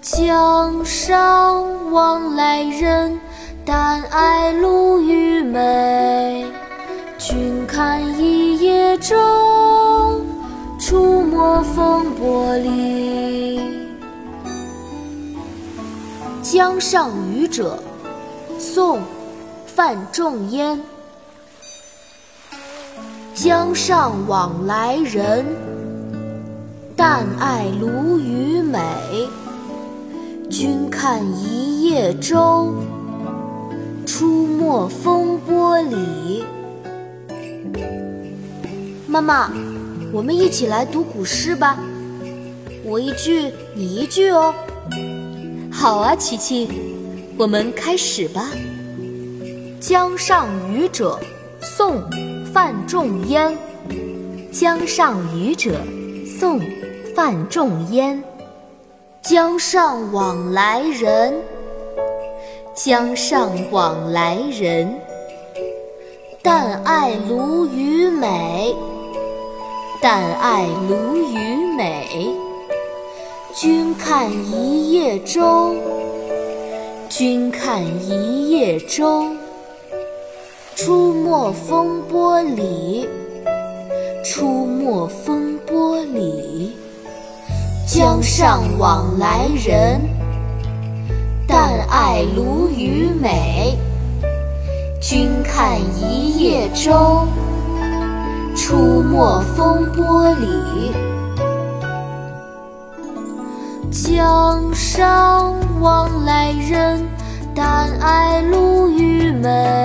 江上往来人但爱鲈鱼美君看一叶舟出没风波里。江上渔者宋范仲淹。江上往来人，但爱鲈鱼美。君看一叶舟，出没风波里。妈妈，我们一起来读古诗吧。我一句，你一句哦。好啊，琪琪，我们开始吧。《江上渔者》宋·范仲淹。江上渔者，宋·范仲淹。江上往来人，江上往来人。但爱鲈鱼美，但爱鲈鱼美。君看一叶舟，君看一叶舟。出没风波里，出没风波里。江上往来人，但爱鲈鱼美。君看一叶舟，出没风波里。江上往来人，但爱鲈鱼美。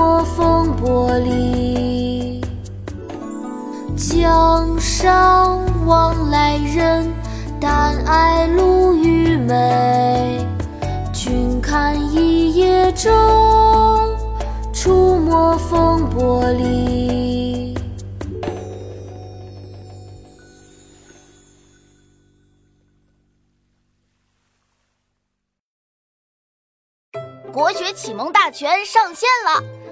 出没风波里。江上往来人，但爱鲈鱼美。君看一叶舟，出没风波里。国学启蒙大全上线了！